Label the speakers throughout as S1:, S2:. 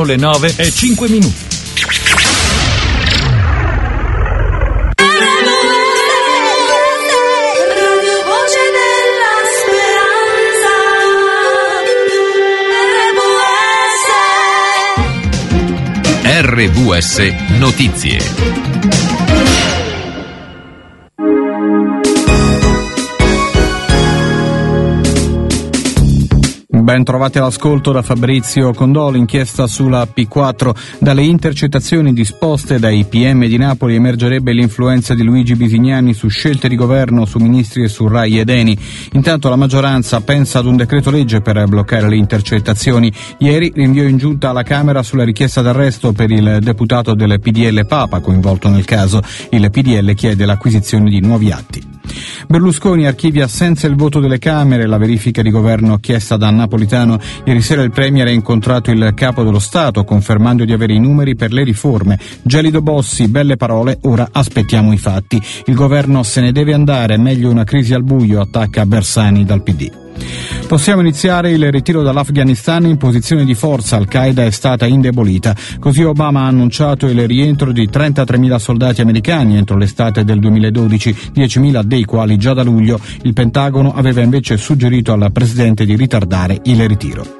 S1: Sono le 9 e 5 minuti.
S2: RVS Notizie.
S3: Ben trovati all'ascolto da Fabrizio Condò, l'inchiesta sulla P4. Dalle intercettazioni disposte dai PM di Napoli emergerebbe l'influenza di Luigi Bisignani su scelte di governo, su ministri e su Rai ed Eni. Intanto la maggioranza pensa ad un decreto legge per bloccare le intercettazioni. Ieri rinviò in giunta alla Camera sulla richiesta d'arresto per il deputato del PDL Papa coinvolto nel caso. Il PDL chiede l'acquisizione di nuovi atti. Berlusconi archivia senza il voto delle Camere la verifica di governo chiesta da Napolitano. Ieri sera il Premier ha incontrato il capo dello Stato confermando di avere i numeri per le riforme. Gelido Bossi, belle parole, ora aspettiamo i fatti. Il governo se ne deve andare, meglio una crisi al buio, attacca Bersani dal PD. Possiamo iniziare il ritiro dall'Afghanistan in posizione di forza. Al-Qaeda è stata indebolita. Così Obama ha annunciato il rientro di 33.000 soldati americani entro l'estate del 2012, 10.000 dei quali già da luglio. Il Pentagono aveva invece suggerito al presidente di ritardare il ritiro.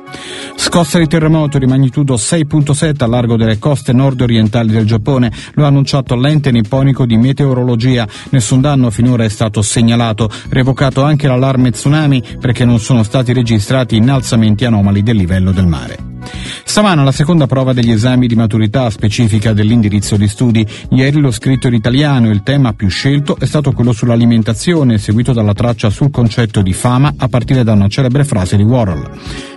S3: Scossa di terremoto di magnitudo 6.7 a largo delle coste nord-orientali del Giappone, lo ha annunciato l'ente nipponico di meteorologia. Nessun danno finora è stato segnalato, revocato anche l'allarme tsunami perché non sono stati registrati innalzamenti anomali del livello del mare. Stamana la seconda prova degli esami di maturità specifica dell'indirizzo di studi. Ieri lo scritto in italiano, il tema più scelto è stato quello sull'alimentazione, seguito dalla traccia sul concetto di fama a partire da una celebre frase di Warhol.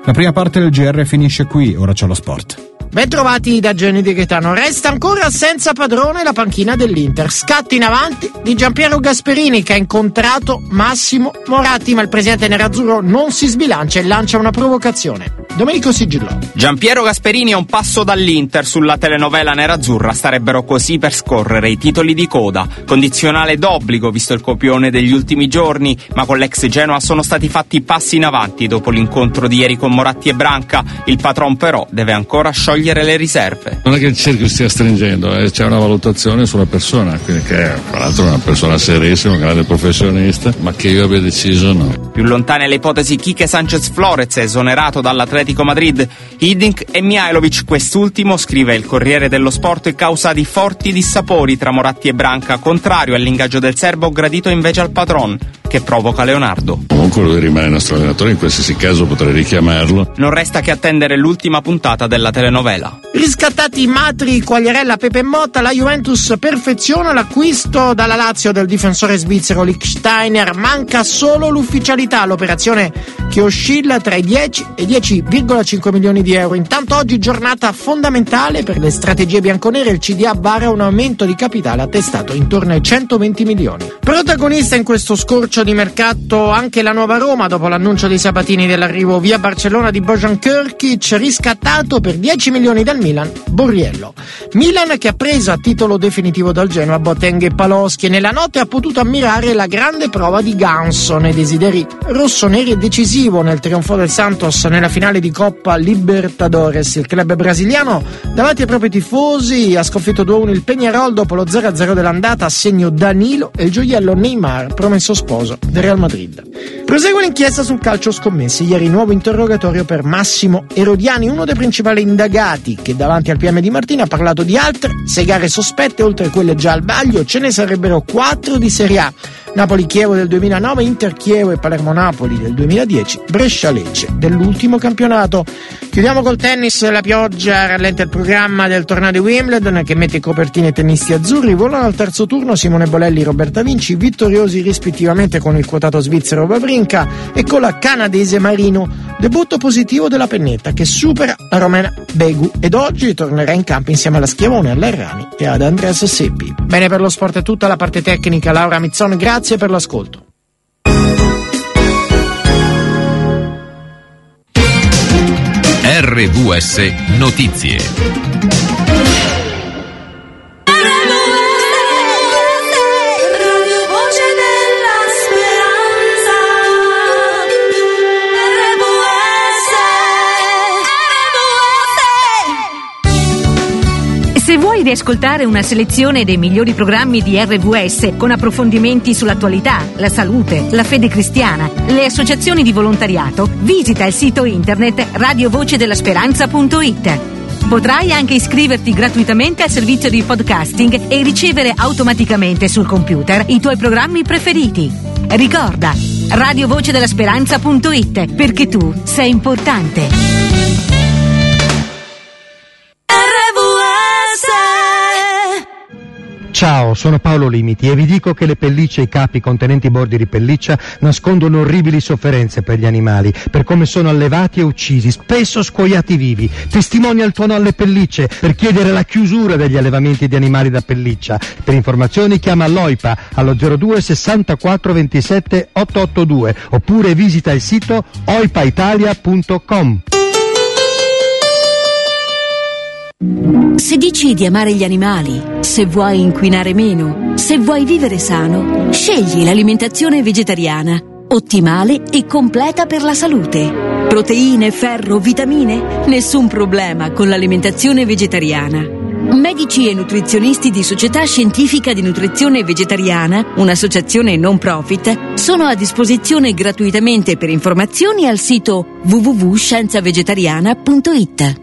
S3: La prima parte del GR finisce qui, ora c'è lo sport.
S4: Bentrovati da Gianni Di Gaetano. Resta ancora senza padrone la panchina dell'Inter. Scatti in avanti di Giampiero Gasperini che ha incontrato Massimo Moratti, ma il presidente nerazzurro non si sbilancia e lancia una provocazione. Domenico Sigillo.
S5: Giampiero Gasperini è un passo dall'Inter sulla telenovela nerazzurra. Starebbero così per scorrere i titoli di coda. Condizionale d'obbligo, visto il copione degli ultimi giorni, ma con l'ex Genoa sono stati fatti passi in avanti dopo l'incontro di ieri con Moratti e Branca. Il patron però deve ancora sciogliere togliere le riserve.
S6: Non è che il cerchio stia stringendo, eh, c'è una valutazione sulla persona, che è tra l'altro una persona serissima, un grande professionista, ma che io abbia deciso no.
S5: Più lontane le ipotesi Kike Sanchez Florez, esonerato dall'Atletico Madrid, Hiddink e Mihailovic, quest'ultimo, scrive il Corriere dello Sport, causa di forti dissapori tra Moratti e Branca, contrario all'ingaggio del serbo, gradito invece al patron che provoca Leonardo.
S6: Comunque lui rimane il nostro allenatore, in qualsiasi caso potrei richiamarlo.
S5: Non resta che attendere l'ultima puntata della telenovela.
S4: Riscattati Matri, Quagliarella, Pepe e Motta, la Juventus perfeziona l'acquisto dalla Lazio del difensore svizzero Lichsteiner. Manca solo l'ufficialità, l'operazione che oscilla tra i 10 e i 10,5 milioni di euro. Intanto oggi giornata fondamentale per le strategie bianconere, il CDA vara un aumento di capitale attestato intorno ai 120 milioni. Protagonista in questo scorcio di mercato anche la nuova Roma dopo l'annuncio dei Sabatini dell'arrivo via Barcellona di Bojan Kirkic riscattato per 10 milioni dal Milan, Borriello. Milan che ha preso a titolo definitivo dal Genoa Boateng e Paloschi e nella notte ha potuto ammirare la grande prova di Ganso nei desideri rossoneri e decisivo nel trionfo del Santos nella finale di Coppa Libertadores. Il club brasiliano davanti ai propri tifosi ha sconfitto 2-1 il Peñarol dopo lo 0-0 dell'andata a segno Danilo e il gioiello Neymar promesso sposo del Real Madrid. Prosegue l'inchiesta sul calcio scommessi. Ieri nuovo interrogatorio per Massimo Erodiani, uno dei principali indagati che davanti al PM di Martina ha parlato di altre sei gare sospette, oltre a quelle già al vaglio, ce ne sarebbero quattro di Serie A. Napoli-Chievo del 2009, Inter-Chievo e Palermo-Napoli del 2010, Brescia-Lecce dell'ultimo campionato. Chiudiamo col tennis, la pioggia rallenta il programma del torneo di Wimbledon che mette copertine tennisti azzurri. Volano al terzo turno Simone Bolelli e Roberta Vinci, vittoriosi rispettivamente con il quotato svizzero Vavrinka e con la canadese Marino. Debutto positivo della pennetta che supera la romena Begu ed oggi tornerà in campo insieme alla Schiavone, all'Errani e ad Andreas Seppi. Bene per lo sport è tutta la parte tecnica, Laura Mizzon, grazie per l'ascolto.
S2: RVS Notizie.
S7: Di ascoltare una selezione dei migliori programmi di RVS con approfondimenti sull'attualità, la salute, la fede cristiana, le associazioni di volontariato, visita il sito internet radiovocedella.speranza.it. Potrai anche iscriverti gratuitamente al servizio di podcasting e ricevere automaticamente sul computer i tuoi programmi preferiti. Ricorda, radiovocedella.speranza.it perché tu sei importante.
S8: Ciao, sono Paolo Limiti e vi dico che le pellicce e i capi contenenti bordi di pelliccia nascondono orribili sofferenze per gli animali, per come sono allevati e uccisi, spesso scuoiati vivi. Testimonia il tuono alle pellicce per chiedere la chiusura degli allevamenti di animali da pelliccia. Per informazioni chiama l'OIPA allo 02 64 27 882 oppure visita il sito oipaitalia.com.
S9: Se dici di amare gli animali, se vuoi inquinare meno, se vuoi vivere sano, scegli l'alimentazione vegetariana, ottimale e completa per la salute. Proteine, ferro, vitamine? Nessun problema con l'alimentazione vegetariana. Medici e nutrizionisti di Società Scientifica di Nutrizione Vegetariana, un'associazione non profit, sono a disposizione gratuitamente per informazioni al sito www.scienzavegetariana.it.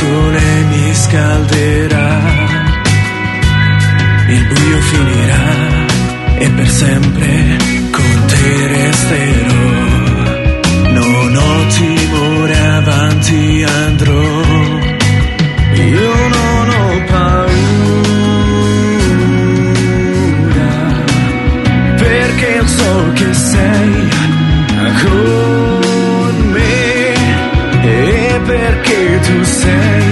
S10: sole mi scalderà. Il buio finirà e per sempre con te resterò. Non ho timore, avanti andrò. Perché tu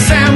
S10: e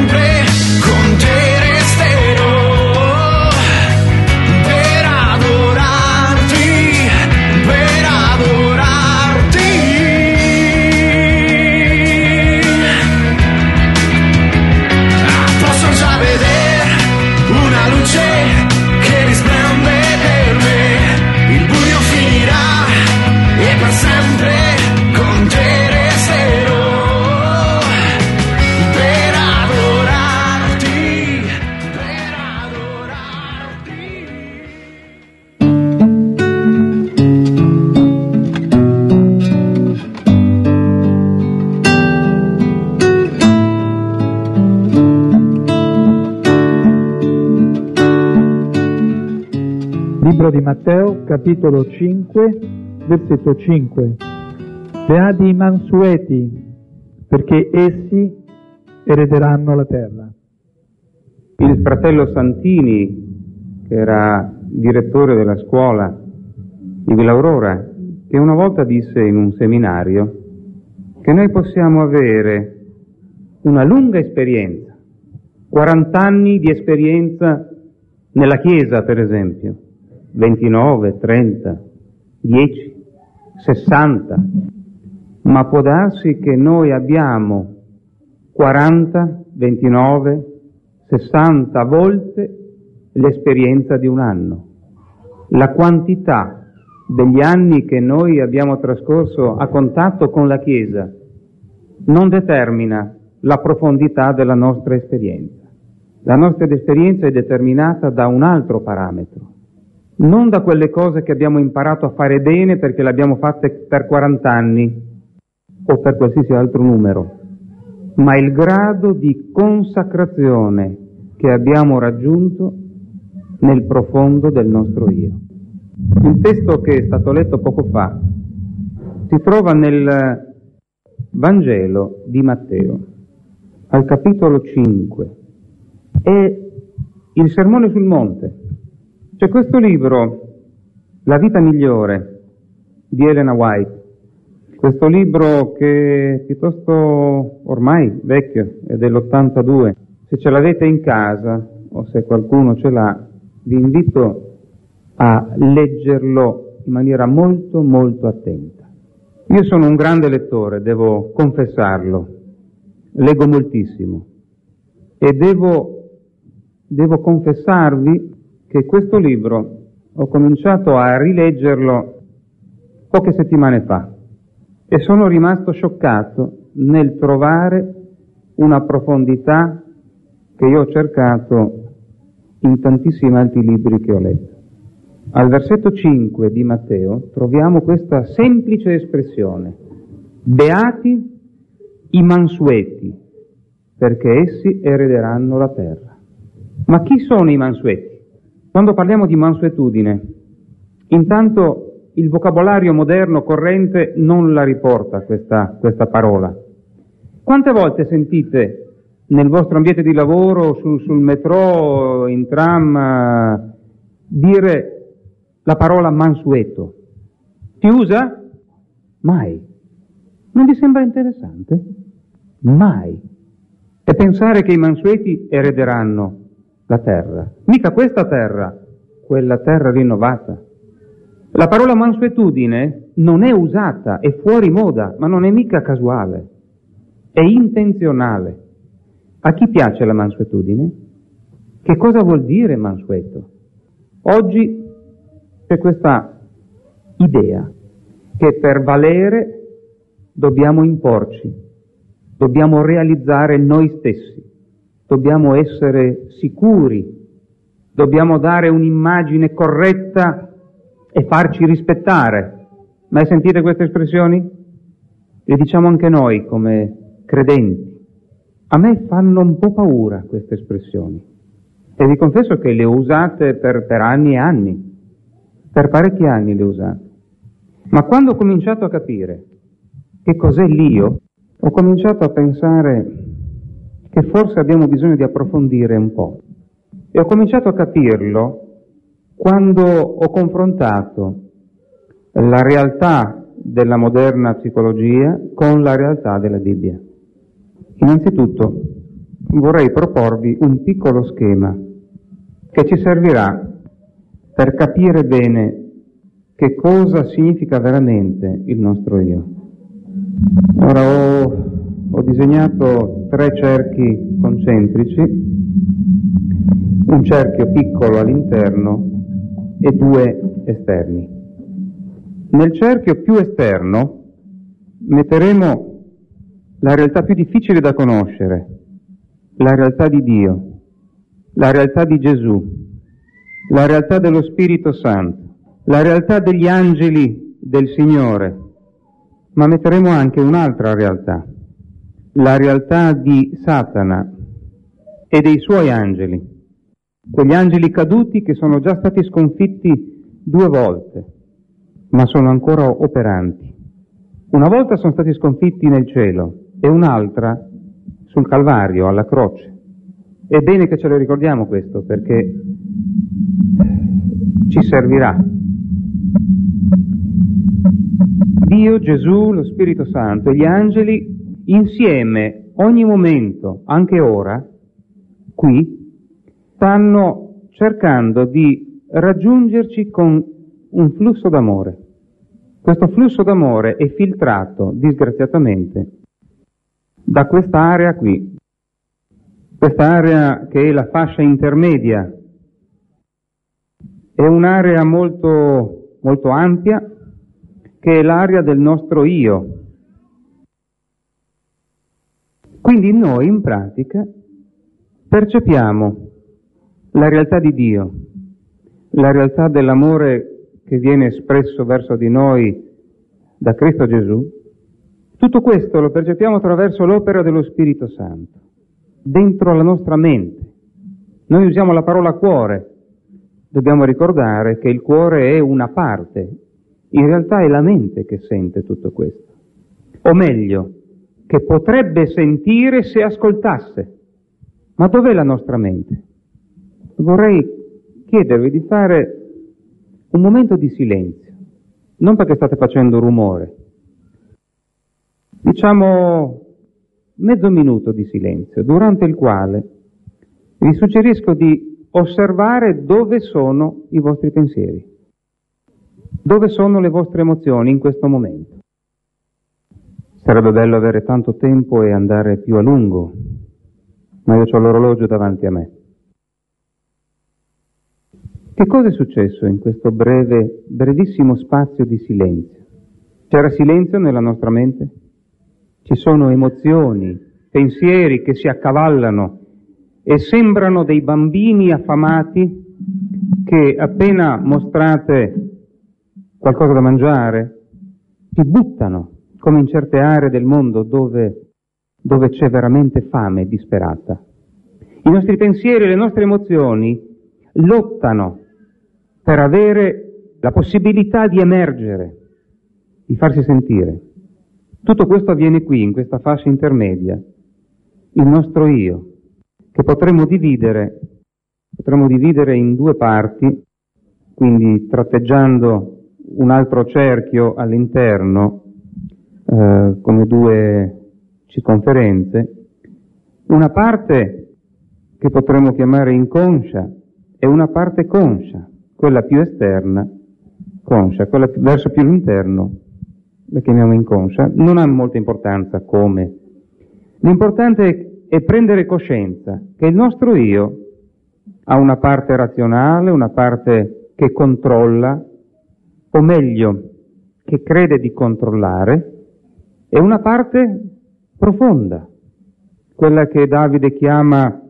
S11: Libro di Matteo, capitolo 5, versetto 5. Beati i mansueti, perché essi erederanno la terra.
S12: Il fratello Santini, che era direttore della scuola di Villa Aurora, che una volta disse in un seminario che noi possiamo avere una lunga esperienza, 40 anni di esperienza nella Chiesa, per esempio, 29, 30, 10, 60, ma può darsi che noi abbiamo 40, 29, 60 volte l'esperienza di un anno. La quantità degli anni che noi abbiamo trascorso a contatto con la Chiesa non determina la profondità della nostra esperienza. La nostra esperienza è determinata da un altro parametro, non da quelle cose che abbiamo imparato a fare bene perché le abbiamo fatte per 40 anni o per qualsiasi altro numero, ma il grado di consacrazione che abbiamo raggiunto nel profondo del nostro io. Il testo che è stato letto poco fa si trova nel Vangelo di Matteo, al capitolo 5, è il Sermone sul Monte. C'è questo libro, La vita migliore, di Elena White, questo libro che è piuttosto ormai vecchio, è dell'82. Se ce l'avete in casa o se qualcuno ce l'ha, vi invito a leggerlo in maniera molto molto attenta. Io sono un grande lettore, devo confessarlo, leggo moltissimo e devo, devo confessarvi che questo libro ho cominciato a rileggerlo poche settimane fa e sono rimasto scioccato nel trovare una profondità che io ho cercato in tantissimi altri libri che ho letto. Al versetto 5 di Matteo troviamo questa semplice espressione, beati i mansueti, perché essi erederanno la terra. Ma chi sono i mansueti? Quando parliamo di mansuetudine, intanto il vocabolario moderno corrente non la riporta questa, questa parola. Quante volte sentite nel vostro ambiente di lavoro, sul, sul metro, in tram, dire la parola mansueto? Si usa? Mai. Non vi sembra interessante? Mai. E pensare che i mansueti erederanno la terra. Mica questa terra, quella terra rinnovata. La parola mansuetudine non è usata, è fuori moda, ma non è mica casuale, è intenzionale. A chi piace la mansuetudine? Che cosa vuol dire mansueto? Oggi c'è questa idea che per valere dobbiamo imporci, dobbiamo realizzare noi stessi, dobbiamo essere sicuri, dobbiamo dare un'immagine corretta e farci rispettare. Mai sentite queste espressioni? Le diciamo anche noi come credenti. A me fanno un po' paura queste espressioni e vi confesso che le ho usate per, per anni e anni, per parecchi anni le ho usate. Ma quando ho cominciato a capire che cos'è l'io, ho cominciato a pensare che forse abbiamo bisogno di approfondire un po'. E ho cominciato a capirlo quando ho confrontato la realtà della moderna psicologia con la realtà della Bibbia. Innanzitutto vorrei proporvi un piccolo schema che ci servirà per capire bene che cosa significa veramente il nostro io. Ora ho, ho disegnato tre cerchi concentrici, un cerchio piccolo all'interno e due esterni. Nel cerchio più esterno metteremo la realtà più difficile da conoscere, la realtà di Dio, la realtà di Gesù, la realtà dello Spirito Santo, la realtà degli angeli del Signore, ma metteremo anche un'altra realtà, la realtà di Satana e dei suoi angeli, quegli angeli caduti che sono già stati sconfitti due volte, ma sono ancora operanti. Una volta sono stati sconfitti nel cielo e un'altra sul Calvario, alla croce. È bene che ce lo ricordiamo questo perché ci servirà. Dio, Gesù, lo Spirito Santo e gli angeli insieme ogni momento, anche ora, qui, stanno cercando di raggiungerci con un flusso d'amore. Questo flusso d'amore è filtrato, disgraziatamente, da questa area qui, questa area che è la fascia intermedia, è un'area molto, molto ampia, che è l'area del nostro io. Quindi noi in pratica percepiamo la realtà di Dio, la realtà dell'amore che viene espresso verso di noi da Cristo Gesù, tutto questo lo percepiamo attraverso l'opera dello Spirito Santo, dentro la nostra mente. Noi usiamo la parola cuore, dobbiamo ricordare che il cuore è una parte, in realtà è la mente che sente tutto questo. O meglio, che potrebbe sentire se ascoltasse. Ma dov'è la nostra mente? Vorrei chiedervi di fare un momento di silenzio, non perché state facendo rumore, diciamo mezzo minuto di silenzio, durante il quale Vi suggerisco di osservare dove sono i vostri pensieri, dove sono le vostre emozioni in questo momento. Sarebbe bello avere tanto tempo e andare più a lungo, ma io ho l'orologio davanti a me. Che cosa è successo in questo breve, brevissimo spazio di silenzio? C'era silenzio nella nostra mente? Ci sono emozioni, pensieri che si accavallano e sembrano dei bambini affamati che appena mostrate qualcosa da mangiare si buttano, come in certe aree del mondo dove, dove c'è veramente fame disperata. I nostri pensieri e le nostre emozioni lottano per avere la possibilità di emergere, di farsi sentire. Tutto questo avviene qui, in questa fascia intermedia. Il nostro io, che potremmo dividere, potremmo dividere in due parti, quindi tratteggiando un altro cerchio all'interno eh, come due circonferenze, una parte che potremmo chiamare inconscia e una parte conscia, quella più esterna, conscia, quella verso più l'interno, la chiamiamo inconscia, non ha molta importanza come. L'importante è prendere coscienza che il nostro io ha una parte razionale, una parte che controlla, o meglio, che crede di controllare, e una parte profonda, quella che Davide chiama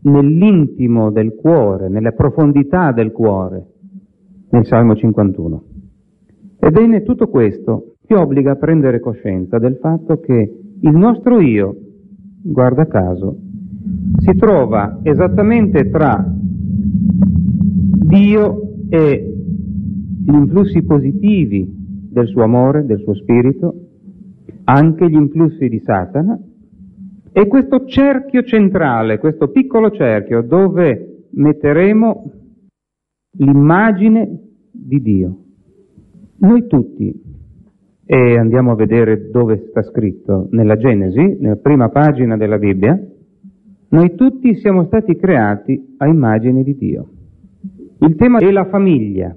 S12: nell'intimo del cuore, nelle profondità del cuore, nel Salmo 51. Ebbene, tutto questo ci obbliga a prendere coscienza del fatto che il nostro io, guarda caso, si trova esattamente tra Dio e gli influssi positivi del suo amore, del suo spirito, anche gli influssi di Satana, e questo cerchio centrale, questo piccolo cerchio dove metteremo l'immagine di Dio. Noi tutti, e andiamo a vedere dove sta scritto, nella Genesi, nella prima pagina della Bibbia, noi tutti siamo stati creati a immagine di Dio. Il tema è la famiglia,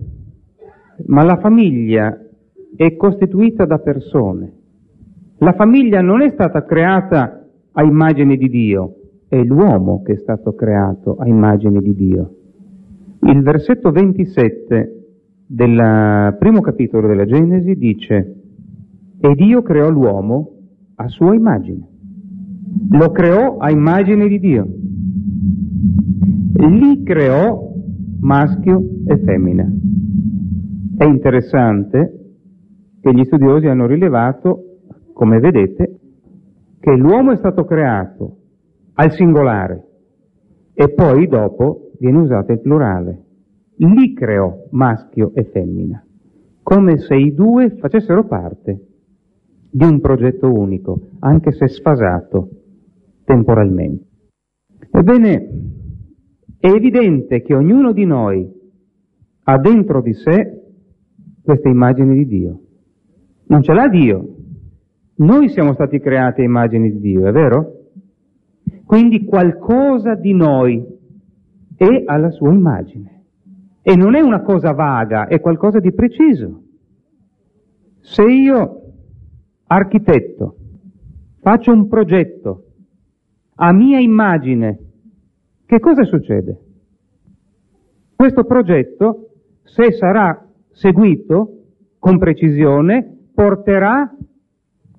S12: ma la famiglia è costituita da persone. La famiglia non è stata creata a immagine di Dio, è l'uomo che è stato creato a immagine di Dio. Il versetto 27 del primo capitolo della Genesi dice, e Dio creò l'uomo a sua immagine. Lo creò a immagine di Dio. Li creò maschio e femmina. È interessante che gli studiosi hanno rilevato, come vedete, che l'uomo è stato creato al singolare e poi dopo viene usato il plurale. Li creò maschio e femmina, come se i due facessero parte di un progetto unico, anche se sfasato temporalmente. Ebbene, è evidente che ognuno di noi ha dentro di sé questa immagine di Dio. Non ce l'ha Dio. Noi siamo stati creati a immagine di Dio, è vero? Quindi qualcosa di noi è alla sua immagine. E non è una cosa vaga, è qualcosa di preciso. Se io, architetto, faccio un progetto a mia immagine, che cosa succede? Questo progetto, se sarà seguito con precisione, porterà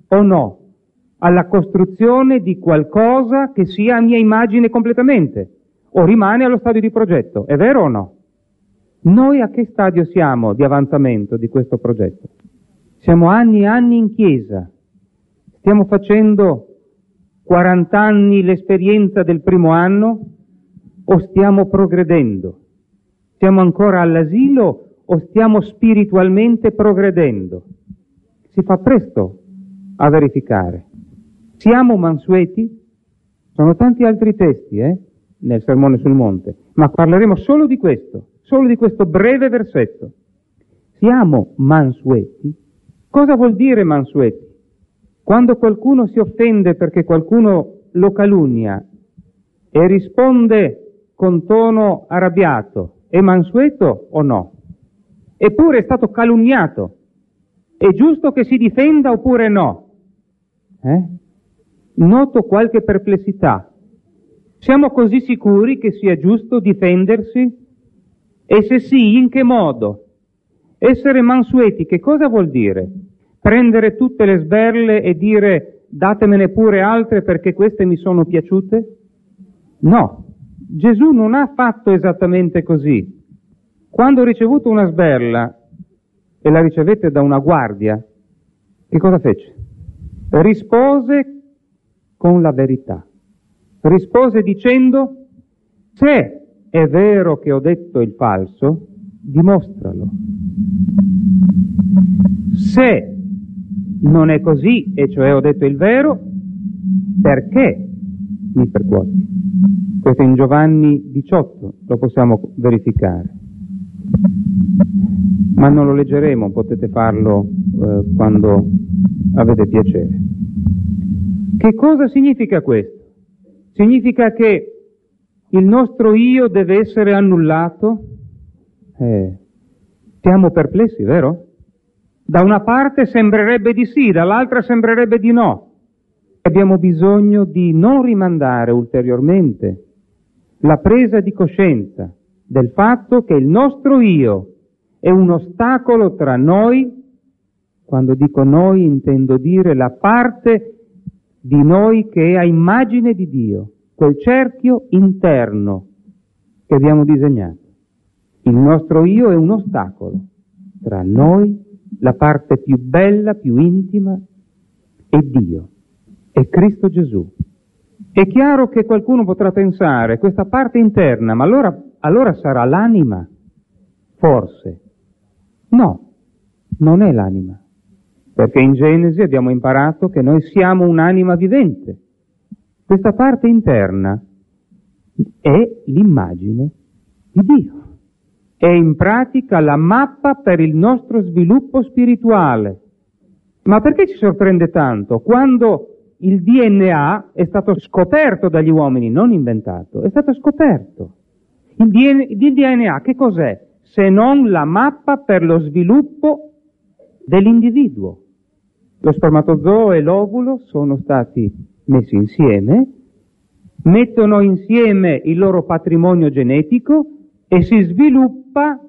S12: o no alla costruzione di qualcosa che sia a mia immagine completamente, o rimane allo stadio di progetto, è vero o no? Noi a che stadio siamo di avanzamento di questo progetto? Siamo anni e anni in chiesa, stiamo facendo 40 anni l'esperienza del primo anno o stiamo progredendo? Siamo ancora all'asilo o stiamo spiritualmente progredendo? Si fa presto a verificare. Siamo mansueti? Sono tanti altri testi, eh, nel Sermone sul Monte, ma parleremo solo di questo, solo di questo breve versetto. Siamo mansueti? Cosa vuol dire mansueti? Quando qualcuno si offende perché qualcuno lo calunnia e risponde con tono arrabbiato, è mansueto o no? Eppure è stato calunniato. È giusto che si difenda oppure no? Eh? Noto qualche perplessità. Siamo così sicuri che sia giusto difendersi? E se sì, in che modo? Essere mansueti che cosa vuol dire? Prendere tutte le sberle e dire datemene pure altre perché queste mi sono piaciute? No, Gesù non ha fatto esattamente così. Quando ho ricevuto una sberla e la ricevette da una guardia, che cosa fece? Rispose con la verità. Rispose dicendo, se è vero che ho detto il falso, dimostralo. Se non è così, e cioè ho detto il vero, perché mi percuoti? Questo in Giovanni 18, lo possiamo verificare. Ma non lo leggeremo, potete farlo eh, quando avete piacere. Che cosa significa questo? Significa che il nostro io deve essere annullato? Eh, siamo perplessi, vero? Da una parte sembrerebbe di sì, dall'altra sembrerebbe di no. Abbiamo bisogno di non rimandare ulteriormente la presa di coscienza del fatto che il nostro io è un ostacolo tra noi, quando dico noi intendo dire la parte di noi che è a immagine di Dio, quel cerchio interno che abbiamo disegnato. Il nostro io è un ostacolo tra noi, la parte più bella, più intima, e Dio, e Cristo Gesù. È chiaro che qualcuno potrà pensare, questa parte interna, ma allora, allora sarà l'anima? Forse. No, non è l'anima. Perché in Genesi abbiamo imparato che noi siamo un'anima vivente. Questa parte interna è l'immagine di Dio. È in pratica la mappa per il nostro sviluppo spirituale. Ma perché ci sorprende tanto? Quando il DNA è stato scoperto dagli uomini, non inventato, è stato scoperto. Il DNA, che cos'è? Se non la mappa per lo sviluppo dell'individuo. Lo spermatozoo e l'ovulo sono stati messi insieme, mettono insieme il loro patrimonio genetico e si sviluppa,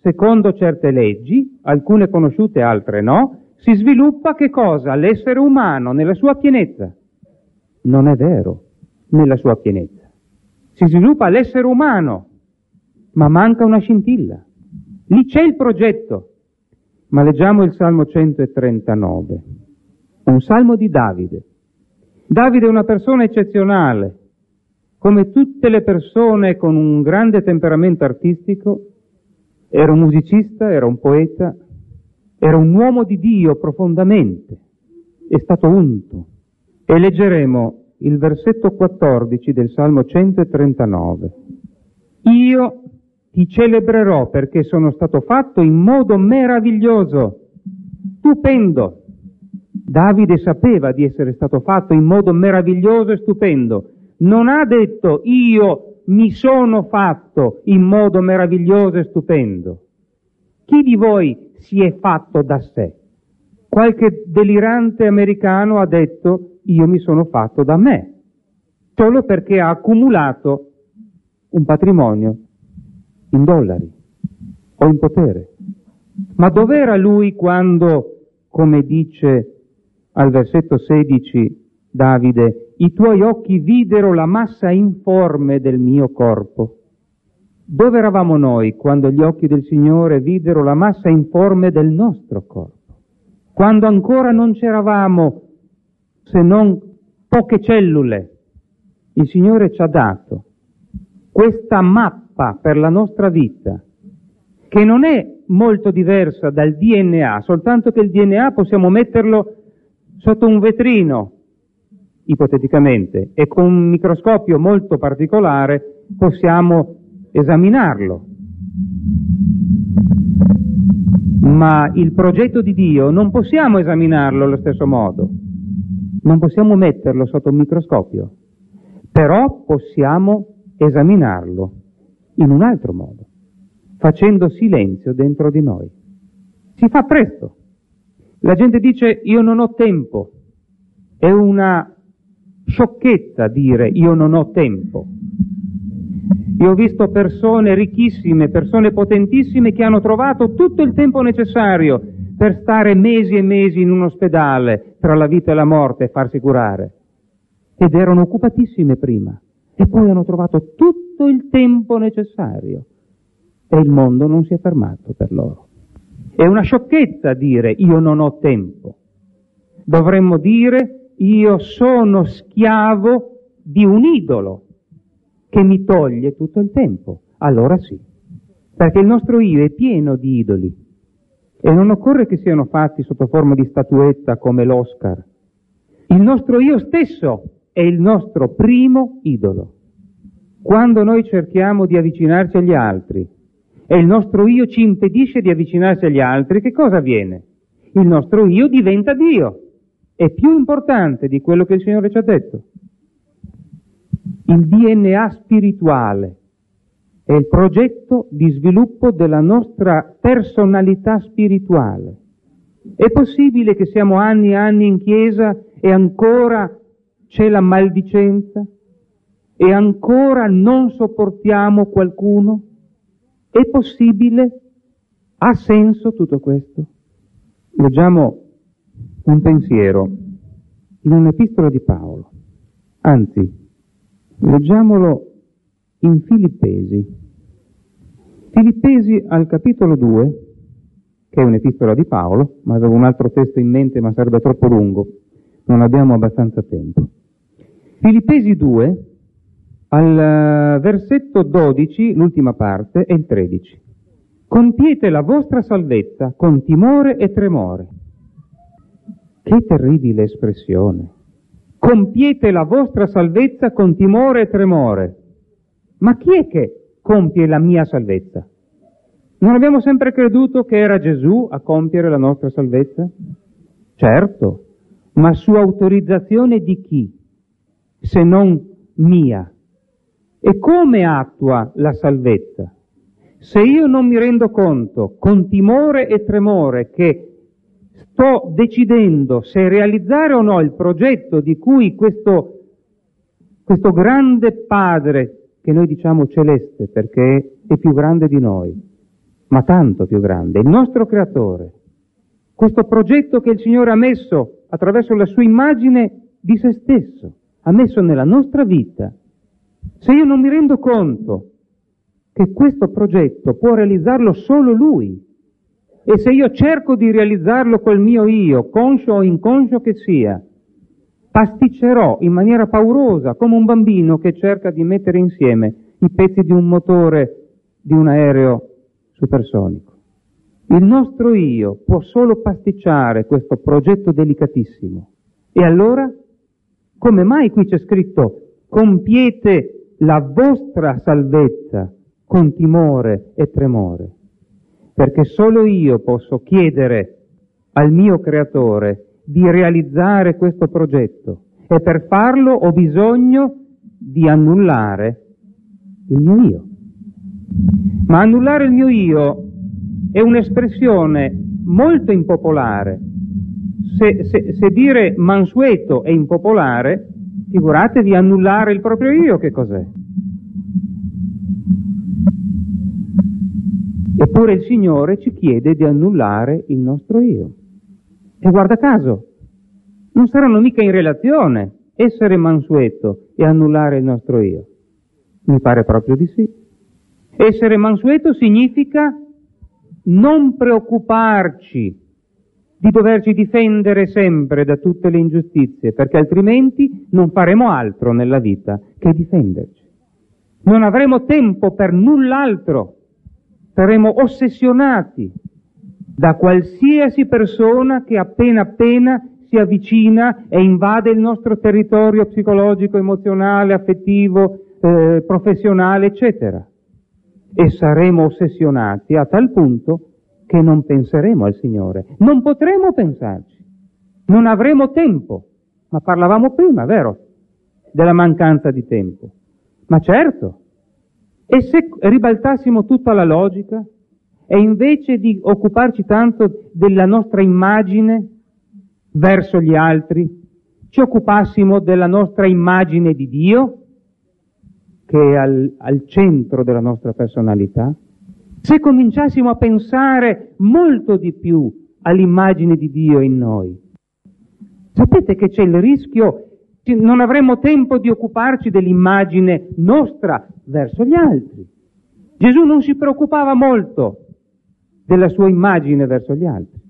S12: secondo certe leggi, alcune conosciute, altre no, si sviluppa che cosa? L'essere umano nella sua pienezza. Non è vero, nella sua pienezza. Si sviluppa l'essere umano, ma manca una scintilla. Lì c'è il progetto. Ma leggiamo il Salmo 139, un salmo di Davide. Davide è una persona eccezionale. Come tutte le persone con un grande temperamento artistico, era un musicista, era un poeta, era un uomo di Dio profondamente, è stato unto. E leggeremo il versetto 14 del Salmo 139. Io ti celebrerò perché sono stato fatto in modo meraviglioso, stupendo. Davide sapeva di essere stato fatto in modo meraviglioso e stupendo. Non ha detto io mi sono fatto in modo meraviglioso e stupendo. Chi di voi si è fatto da sé. Qualche delirante americano ha detto io mi sono fatto da me, solo perché ha accumulato un patrimonio in dollari o in potere. Ma dov'era lui quando, come dice al versetto 16 Davide, i tuoi occhi videro la massa informe del mio corpo? Dove eravamo noi quando gli occhi del Signore videro la massa informe del nostro corpo? Quando ancora non c'eravamo se non poche cellule. Il Signore ci ha dato questa mappa per la nostra vita, che non è molto diversa dal DNA, soltanto che il DNA possiamo metterlo sotto un vetrino, ipoteticamente, e con un microscopio molto particolare possiamo esaminarlo. Ma il progetto di Dio non possiamo esaminarlo allo stesso modo, non possiamo metterlo sotto un microscopio, Però possiamo esaminarlo in un altro modo, facendo silenzio dentro di noi. Si fa presto. La gente dice io non ho tempo. È una sciocchezza dire io non ho tempo. Io ho visto persone ricchissime, persone potentissime che hanno trovato tutto il tempo necessario per stare mesi e mesi in un ospedale tra la vita e la morte e farsi curare. Ed erano occupatissime prima. E poi hanno trovato tutto il tempo necessario. E il mondo non si è fermato per loro. È una sciocchezza dire io non ho tempo. Dovremmo dire io sono schiavo di un idolo che mi toglie tutto il tempo. Allora sì. Perché il nostro io è pieno di idoli. E non occorre che siano fatti sotto forma di statuetta come l'Oscar. Il nostro io stesso è il nostro primo idolo. Quando noi cerchiamo di avvicinarci agli altri e il nostro io ci impedisce di avvicinarci agli altri, che cosa avviene? Il nostro io diventa Dio. È più importante di quello che il Signore ci ha detto. Il DNA spirituale è il progetto di sviluppo della nostra personalità spirituale. È possibile che siamo anni e anni in chiesa e ancora c'è la maldicenza? E ancora non sopportiamo qualcuno? È possibile? Ha senso tutto questo? Leggiamo un pensiero in un'epistola di Paolo. Anzi, leggiamolo in Filippesi. Filippesi al capitolo 2, che è un'epistola di Paolo, ma avevo un altro testo in mente ma sarebbe troppo lungo, non abbiamo abbastanza tempo. Filippesi 2, al eh, versetto 12, l'ultima parte, e il 13. Compiete la vostra salvezza con timore e tremore. Che terribile espressione. Compiete la vostra salvezza con timore e tremore. Ma chi è che compie la mia salvezza? Non abbiamo sempre creduto che era Gesù a compiere la nostra salvezza? Certo, ma su autorizzazione di chi? Se non mia. E come attua la salvezza? Se io non mi rendo conto con timore e tremore che sto decidendo se realizzare o no il progetto di cui questo, questo grande Padre, che noi diciamo celeste perché è più grande di noi, ma tanto più grande, il nostro creatore, questo progetto che il Signore ha messo attraverso la sua immagine di se stesso, ha messo nella nostra vita, se io non mi rendo conto che questo progetto può realizzarlo solo Lui, e se io cerco di realizzarlo col mio io, conscio o inconscio che sia, pasticcerò in maniera paurosa, come un bambino che cerca di mettere insieme i pezzi di un motore di un aereo supersonico. Il nostro io può solo pasticciare questo progetto delicatissimo. E allora, come mai qui c'è scritto compiete la vostra salvezza con timore e tremore? perché solo io posso chiedere al mio creatore di realizzare questo progetto e per farlo ho bisogno di annullare il mio io. Ma annullare il mio io è un'espressione molto impopolare. Se, se, se dire mansueto è impopolare, figuratevi annullare il proprio io che cos'è. Eppure il Signore ci chiede di annullare il nostro io. E guarda caso, non saranno mica in relazione essere mansueto e annullare il nostro io. Mi pare proprio di sì. Essere mansueto significa non preoccuparci di doverci difendere sempre da tutte le ingiustizie, perché altrimenti non faremo altro nella vita che difenderci. Non avremo tempo per null'altro saremo ossessionati da qualsiasi persona che appena appena si avvicina e invade il nostro territorio psicologico, emozionale, affettivo, eh, professionale, eccetera. E saremo ossessionati a tal punto che non penseremo al Signore. Non potremo pensarci. Non avremo tempo. Ma parlavamo prima, vero? della mancanza di tempo. Ma certo, e se ribaltassimo tutta la logica e invece di occuparci tanto della nostra immagine verso gli altri, ci occupassimo della nostra immagine di Dio, che è al, al centro della nostra personalità, se cominciassimo a pensare molto di più all'immagine di Dio in noi, sapete che c'è il rischio non avremo tempo di occuparci dell'immagine nostra verso gli altri. Gesù non si preoccupava molto della sua immagine verso gli altri.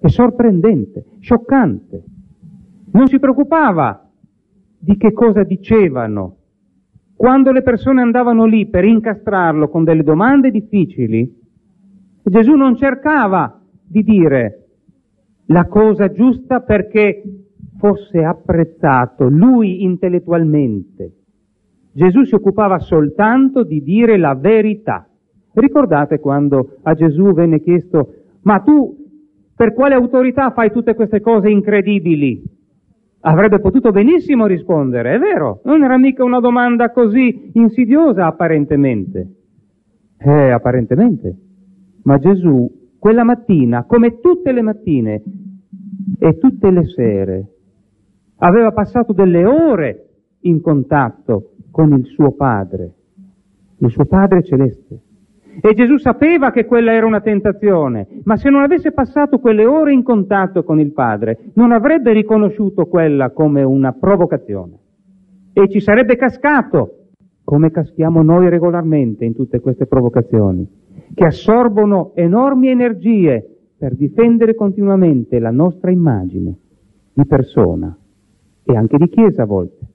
S12: È sorprendente, scioccante. Non si preoccupava di che cosa dicevano. Quando le persone andavano lì per incastrarlo con delle domande difficili, Gesù non cercava di dire la cosa giusta perché fosse apprezzato lui intellettualmente. Gesù si occupava soltanto di dire la verità. Ricordate quando a Gesù venne chiesto, ma tu per quale autorità fai tutte queste cose incredibili? Avrebbe potuto benissimo rispondere, è vero, non era mica una domanda così insidiosa apparentemente. Eh, apparentemente. Ma Gesù quella mattina, come tutte le mattine e tutte le sere, aveva passato delle ore in contatto con il suo Padre, il suo Padre celeste. E Gesù sapeva che quella era una tentazione, ma se non avesse passato quelle ore in contatto con il Padre, non avrebbe riconosciuto quella come una provocazione. E ci sarebbe cascato, come caschiamo noi regolarmente in tutte queste provocazioni, che assorbono enormi energie per difendere continuamente la nostra immagine di persona e anche di chiesa a volte.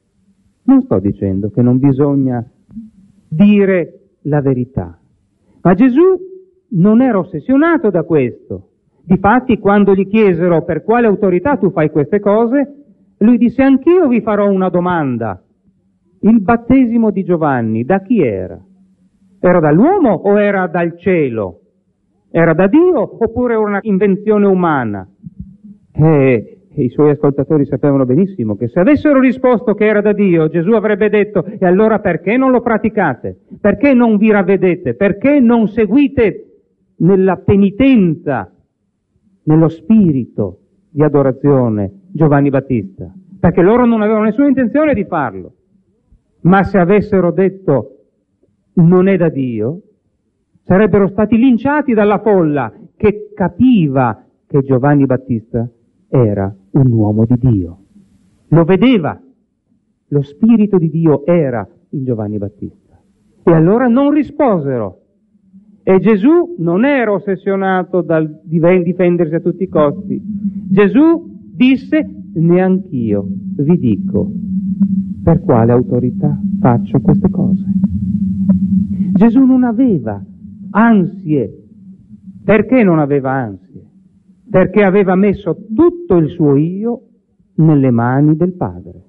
S12: Non sto dicendo che non bisogna dire la verità, ma Gesù non era ossessionato da questo. Difatti, quando gli chiesero per quale autorità tu fai queste cose, lui disse anch'io vi farò una domanda. Il battesimo di Giovanni da chi era? Era dall'uomo o era dal cielo? Era da Dio oppure era una invenzione umana? E i suoi ascoltatori sapevano benissimo che se avessero risposto che era da Dio, Gesù avrebbe detto, e allora perché non lo praticate? Perché non vi ravvedete? Perché non seguite nella penitenza, nello spirito di adorazione Giovanni Battista? Perché loro non avevano nessuna intenzione di farlo. Ma se avessero detto non è da Dio, sarebbero stati linciati dalla folla che capiva che Giovanni Battista era un uomo di Dio. Lo vedeva. Lo Spirito di Dio era in Giovanni Battista. E allora non risposero. E Gesù non era ossessionato dal difendersi a tutti i costi. Gesù disse, neanch'io vi dico per quale autorità faccio queste cose. Gesù non aveva ansie. Perché non aveva ansie? Perché aveva messo tutto il suo io nelle mani del Padre.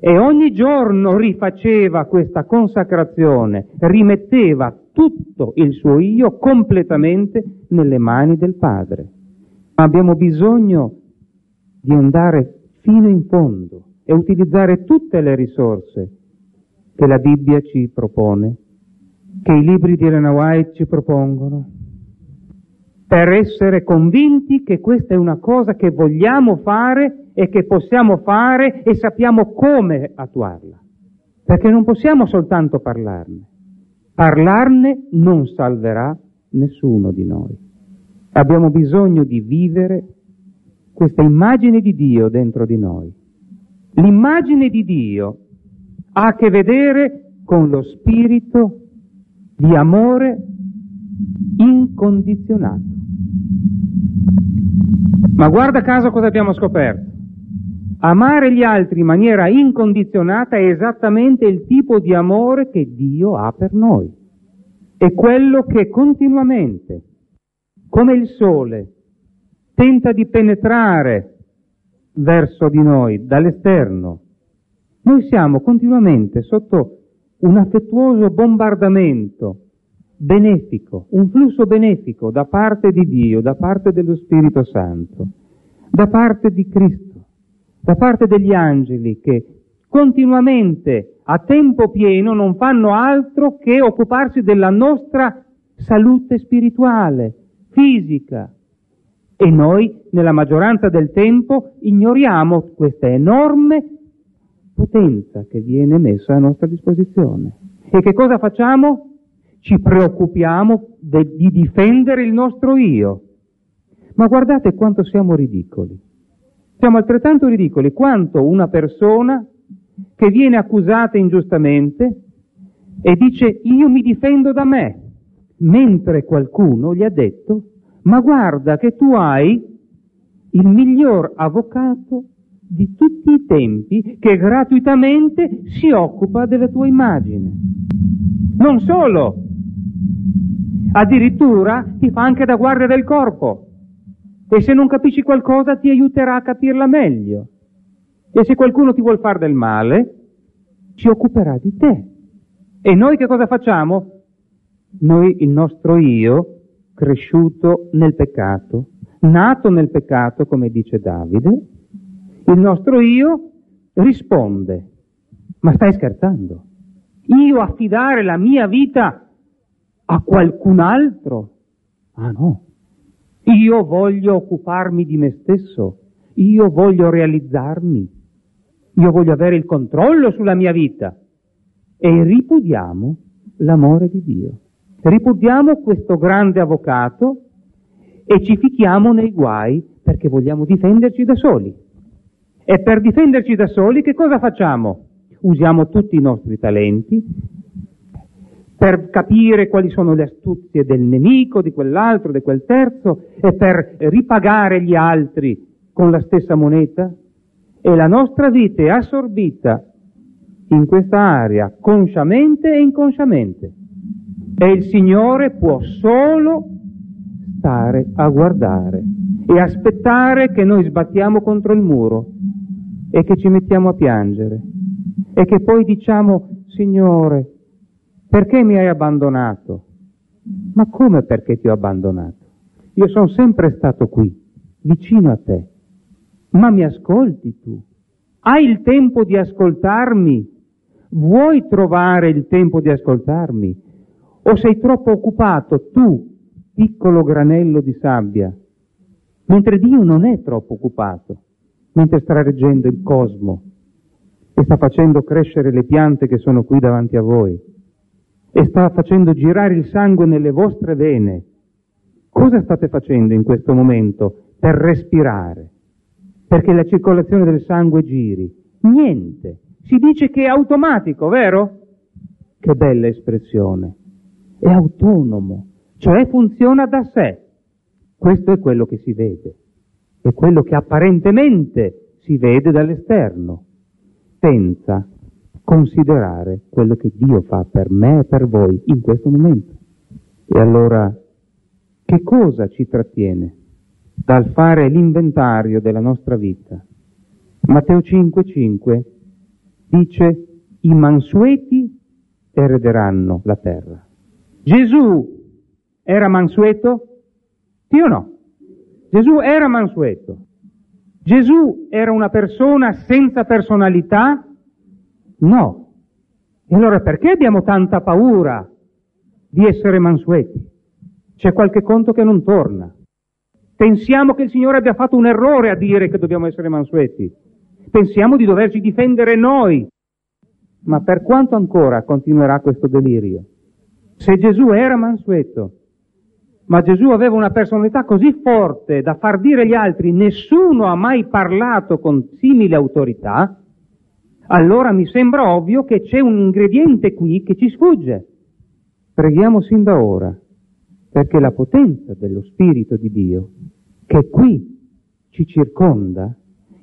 S12: E ogni giorno rifaceva questa consacrazione, rimetteva tutto il suo io completamente nelle mani del Padre. Ma abbiamo bisogno di andare fino in fondo e utilizzare tutte le risorse che la Bibbia ci propone, che i libri di Elena White ci propongono, per essere convinti che questa è una cosa che vogliamo fare e che possiamo fare e sappiamo come attuarla. Perché non possiamo soltanto parlarne. Parlarne non salverà nessuno di noi. Abbiamo bisogno di vivere questa immagine di Dio dentro di noi. L'immagine di Dio ha a che vedere con lo spirito di amore incondizionato. Ma guarda caso cosa abbiamo scoperto. Amare gli altri in maniera incondizionata è esattamente il tipo di amore che Dio ha per noi. È quello che continuamente, come il sole, tenta di penetrare verso di noi dall'esterno. Noi siamo continuamente sotto un affettuoso bombardamento benefico, un flusso benefico da parte di Dio, da parte dello Spirito Santo, da parte di Cristo, da parte degli angeli che continuamente, a tempo pieno, non fanno altro che occuparsi della nostra salute spirituale, fisica. E noi, nella maggioranza del tempo, ignoriamo questa enorme potenza che viene messa a nostra disposizione. E che cosa facciamo? Ci preoccupiamo de- di difendere il nostro io. Ma guardate quanto siamo ridicoli. Siamo altrettanto ridicoli quanto una persona che viene accusata ingiustamente e dice io mi difendo da me, mentre qualcuno gli ha detto ma guarda che tu hai il miglior avvocato di tutti i tempi che gratuitamente si occupa della tua immagine. Non solo, addirittura ti fa anche da guardia del corpo e se non capisci qualcosa ti aiuterà a capirla meglio. E se qualcuno ti vuol fare del male, si occuperà di te. E noi che cosa facciamo? Noi, il nostro io, cresciuto nel peccato, nato nel peccato, come dice Davide, il nostro io risponde, ma stai scherzando? Io affidare la mia vita a qualcun altro? Ah no, io voglio occuparmi di me stesso, io voglio realizzarmi, io voglio avere il controllo sulla mia vita e ripudiamo l'amore di Dio. Ripudiamo questo grande avvocato e ci fichiamo nei guai perché vogliamo difenderci da soli. E per difenderci da soli che cosa facciamo? Usiamo tutti i nostri talenti per capire quali sono le astuzie del nemico, di quell'altro, di quel terzo, e per ripagare gli altri con la stessa moneta. E la nostra vita è assorbita in questa area, consciamente e inconsciamente. E il Signore può solo stare a guardare e aspettare che noi sbattiamo contro il muro e che ci mettiamo a piangere e che poi diciamo, Signore, perché mi hai abbandonato? Ma come perché ti ho abbandonato? Io sono sempre stato qui, vicino a te. Ma mi ascolti tu? Hai il tempo di ascoltarmi? Vuoi trovare il tempo di ascoltarmi? O sei troppo occupato tu, piccolo granello di sabbia, mentre Dio non è troppo occupato, mentre sta reggendo il cosmo e sta facendo crescere le piante che sono qui davanti a voi e sta facendo girare il sangue nelle vostre vene. Cosa state facendo in questo momento per respirare? Perché la circolazione del sangue giri? Niente. Si dice che è automatico, vero? Che bella espressione. È autonomo, cioè funziona da sé. Questo è quello che si vede. È quello che apparentemente si vede dall'esterno, senza considerare quello che Dio fa per me e per voi in questo momento. E allora, che cosa ci trattiene dal fare l'inventario della nostra vita? Matteo 5,5 dice i mansueti erederanno la terra. Gesù era mansueto? Sì o no? Gesù era mansueto. Gesù era una persona senza personalità? No. E allora perché abbiamo tanta paura di essere mansueti? C'è qualche conto che non torna. Pensiamo che il Signore abbia fatto un errore a dire che dobbiamo essere mansueti. Pensiamo di doverci difendere noi. Ma per quanto ancora continuerà questo delirio? Se Gesù era mansueto, ma Gesù aveva una personalità così forte da far dire agli altri nessuno ha mai parlato con simile autorità, allora mi sembra ovvio che c'è un ingrediente qui che ci sfugge. Preghiamo sin da ora, perché la potenza dello Spirito di Dio, che qui ci circonda,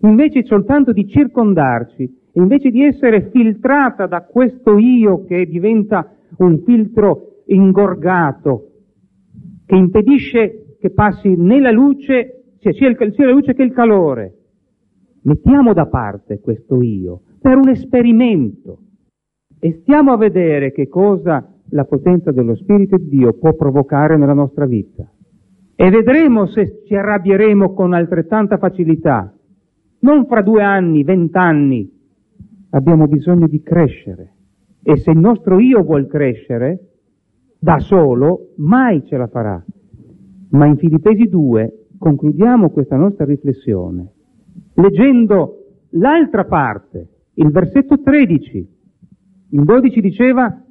S12: invece soltanto di circondarci, invece di essere filtrata da questo io che diventa un filtro ingorgato, che impedisce che passi né la luce, sia, il, sia la luce che il calore. Mettiamo da parte questo io per un esperimento e stiamo a vedere che cosa la potenza dello Spirito di Dio può provocare nella nostra vita. E vedremo se ci arrabbieremo con altrettanta facilità, non fra due anni, vent'anni, abbiamo bisogno di crescere e se il nostro io vuol crescere da solo, mai ce la farà. Ma in Filippesi 2 concludiamo questa nostra riflessione leggendo l'altra parte, il versetto 13. Il 12 diceva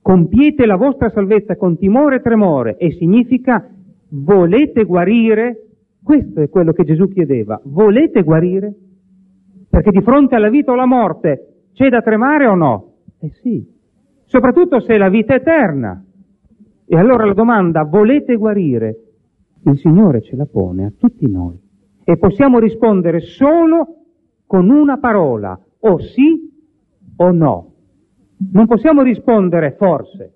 S12: compiete la vostra salvezza con timore e tremore e significa volete guarire, questo è quello che Gesù chiedeva, volete guarire? Perché di fronte alla vita o alla morte c'è da tremare o no? Eh sì, soprattutto se la vita è eterna. E allora la domanda, volete guarire? Il Signore ce la pone a tutti noi e possiamo rispondere solo con una parola, o sì o no. Non possiamo rispondere forse,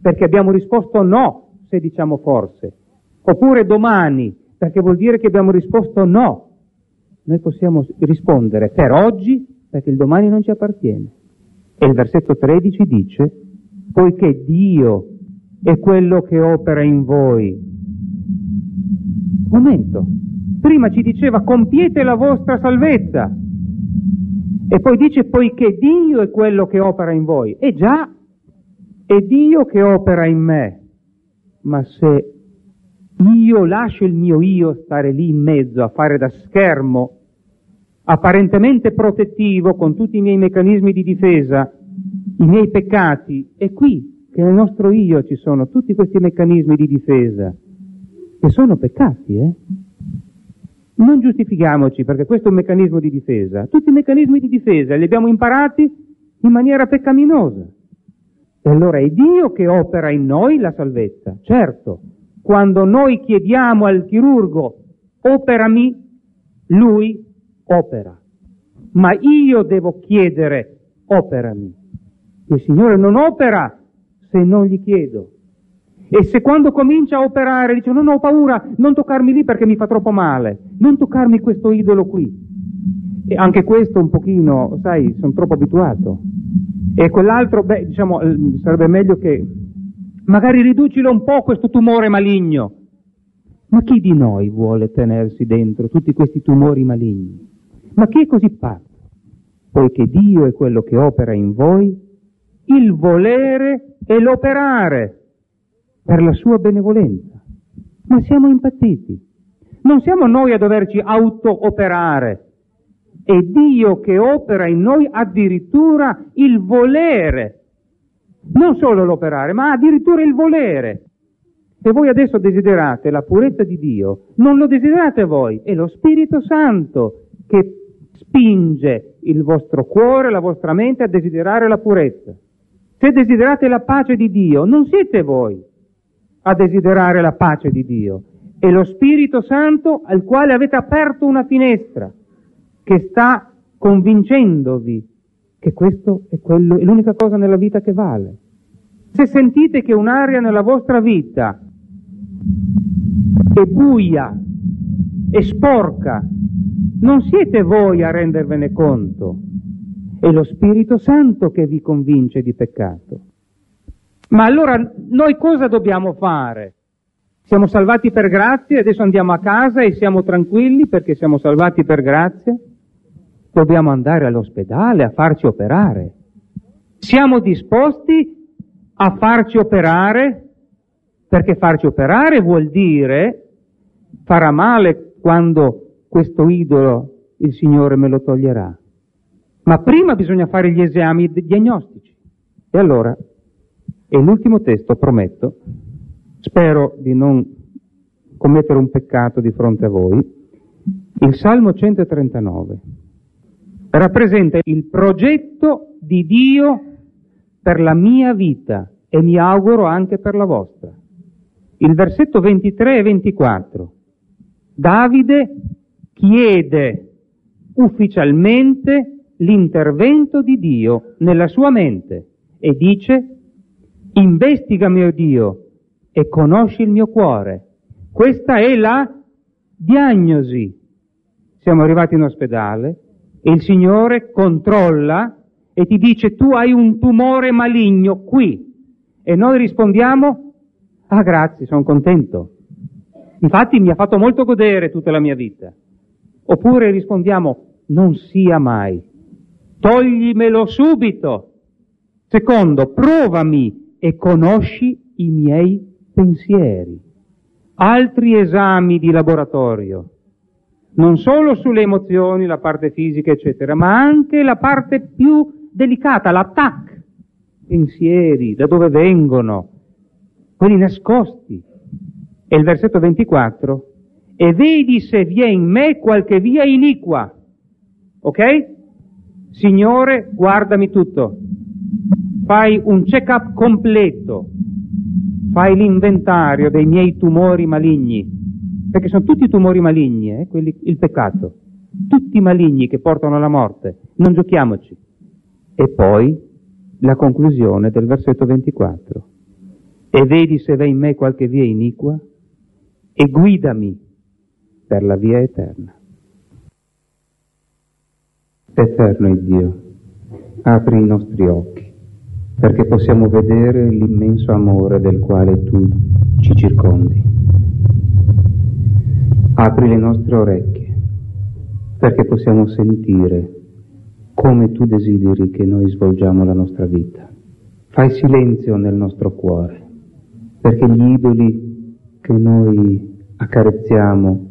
S12: perché abbiamo risposto no se diciamo forse, oppure domani, perché vuol dire che abbiamo risposto no. Noi possiamo rispondere per oggi, perché il domani non ci appartiene. E il versetto 13 dice, poiché Dio è quello che opera in voi. Momento, prima ci diceva compiete la vostra salvezza e poi dice poiché Dio è quello che opera in voi. E già, è Dio che opera in me. Ma se io lascio il mio io stare lì in mezzo a fare da schermo apparentemente protettivo con tutti i miei meccanismi di difesa, i miei peccati, è qui che nel nostro io ci sono tutti questi meccanismi di difesa, che sono peccati, eh? Non giustifichiamoci perché questo è un meccanismo di difesa. Tutti i meccanismi di difesa li abbiamo imparati in maniera peccaminosa. E allora è Dio che opera in noi la salvezza. Certo, quando noi chiediamo al chirurgo operami, lui opera. Ma io devo chiedere operami. Il Signore non opera se non gli chiedo. E se quando comincia a operare dice non ho paura, non toccarmi lì perché mi fa troppo male, non toccarmi questo idolo qui. E anche questo un pochino, sai, sono troppo abituato. E quell'altro, beh, diciamo, sarebbe meglio che magari riducilo un po' questo tumore maligno. Ma chi di noi vuole tenersi dentro tutti questi tumori maligni? Ma chi è così pazzo? Poiché Dio è quello che opera in voi il volere e l'operare per la sua benevolenza. Ma siamo impazziti. Non siamo noi a doverci auto-operare. È Dio che opera in noi addirittura il volere. Non solo l'operare, ma addirittura il volere. Se voi adesso desiderate la purezza di Dio, non lo desiderate voi, è lo Spirito Santo che spinge il vostro cuore, la vostra mente a desiderare la purezza. Se desiderate la pace di Dio, non siete voi a desiderare la pace di Dio, è lo Spirito Santo al quale avete aperto una finestra che sta convincendovi che questo è, quello, è l'unica cosa nella vita che vale. Se sentite che un'area nella vostra vita è buia, è sporca, non siete voi a rendervene conto, è lo Spirito Santo che vi convince di peccato. Ma allora noi cosa dobbiamo fare? Siamo salvati per grazia adesso andiamo a casa e siamo tranquilli perché siamo salvati per grazia? Dobbiamo andare all'ospedale a farci operare. Siamo disposti a farci operare perché farci operare vuol dire farà male quando questo idolo il Signore me lo toglierà. Ma prima bisogna fare gli esami diagnostici. E allora, e l'ultimo testo, prometto, spero di non commettere un peccato di fronte a voi, il Salmo 139 rappresenta il progetto di Dio per la mia vita e mi auguro anche per la vostra. Il versetto 23 e 24. Davide chiede ufficialmente l'intervento di Dio nella sua mente e dice investigami, o Dio, e conosci il mio cuore. Questa è la diagnosi. Siamo arrivati in ospedale e il Signore controlla e ti dice tu hai un tumore maligno qui. E noi rispondiamo, ah grazie, sono contento. Infatti mi ha fatto molto godere tutta la mia vita. Oppure rispondiamo, non sia mai. toglimelo subito. Secondo, provami e conosci i miei pensieri. Altri esami di laboratorio, non solo sulle emozioni, la parte fisica, eccetera, ma anche la parte più delicata, l'attacco. Pensieri, da dove vengono, quelli nascosti. E il versetto 24, e vedi se vi è in me qualche via iniqua. Ok? Signore, guardami tutto. Fai un check-up completo. Fai l'inventario dei miei tumori maligni. Perché sono tutti tumori maligni, eh? Quelli, il peccato. Tutti maligni che portano alla morte. Non giochiamoci. E poi la conclusione del versetto 24. E vedi se v'è in me qualche via iniqua e guidami per la via eterna. Eterno Dio, apri i nostri occhi perché possiamo vedere l'immenso amore del quale tu ci circondi. Apri le nostre orecchie perché possiamo sentire come tu desideri che noi svolgiamo la nostra vita. Fai silenzio nel nostro cuore perché gli idoli che noi accarezziamo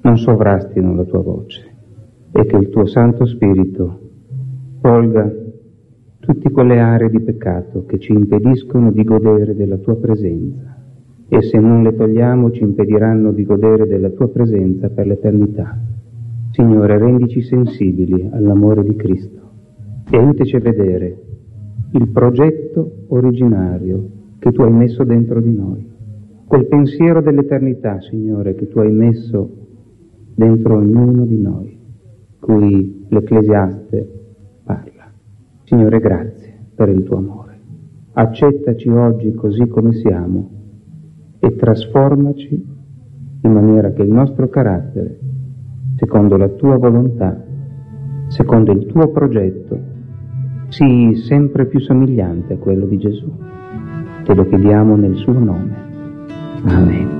S12: non sovrastino la tua voce e che il tuo Santo Spirito tolga tutte quelle aree di peccato che ci impediscono di godere della tua presenza e se non le togliamo ci impediranno di godere della tua presenza per l'eternità. Signore, rendici sensibili all'amore di Cristo e aiutaci a vedere il progetto originario che tu hai messo dentro di noi, quel pensiero dell'eternità, Signore, che tu hai messo dentro ognuno di noi, cui l'Ecclesiaste. Signore, grazie per il tuo amore. Accettaci oggi così come siamo e trasformaci in maniera che il nostro carattere, secondo la tua volontà, secondo il tuo progetto, sii sempre più somigliante a quello di Gesù. Te lo chiediamo nel suo nome. Amen.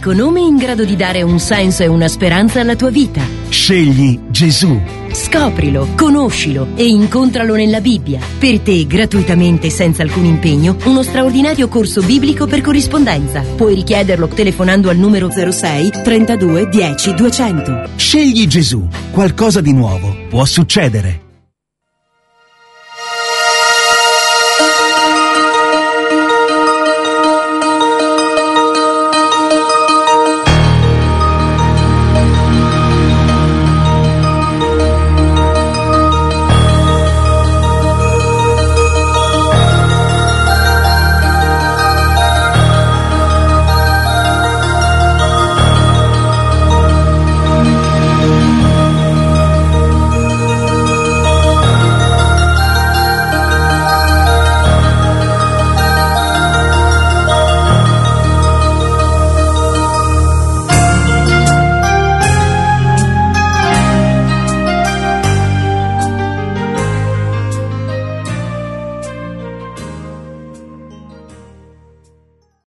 S13: L'unico nome in grado di dare un senso e una speranza alla tua vita.
S10: Scegli Gesù.
S13: Scoprilo, conoscilo e incontralo nella Bibbia. Per te, gratuitamente e senza alcun impegno, uno straordinario corso biblico per corrispondenza. Puoi richiederlo telefonando al numero 06 32 10 200.
S10: Scegli Gesù. Qualcosa di nuovo può succedere.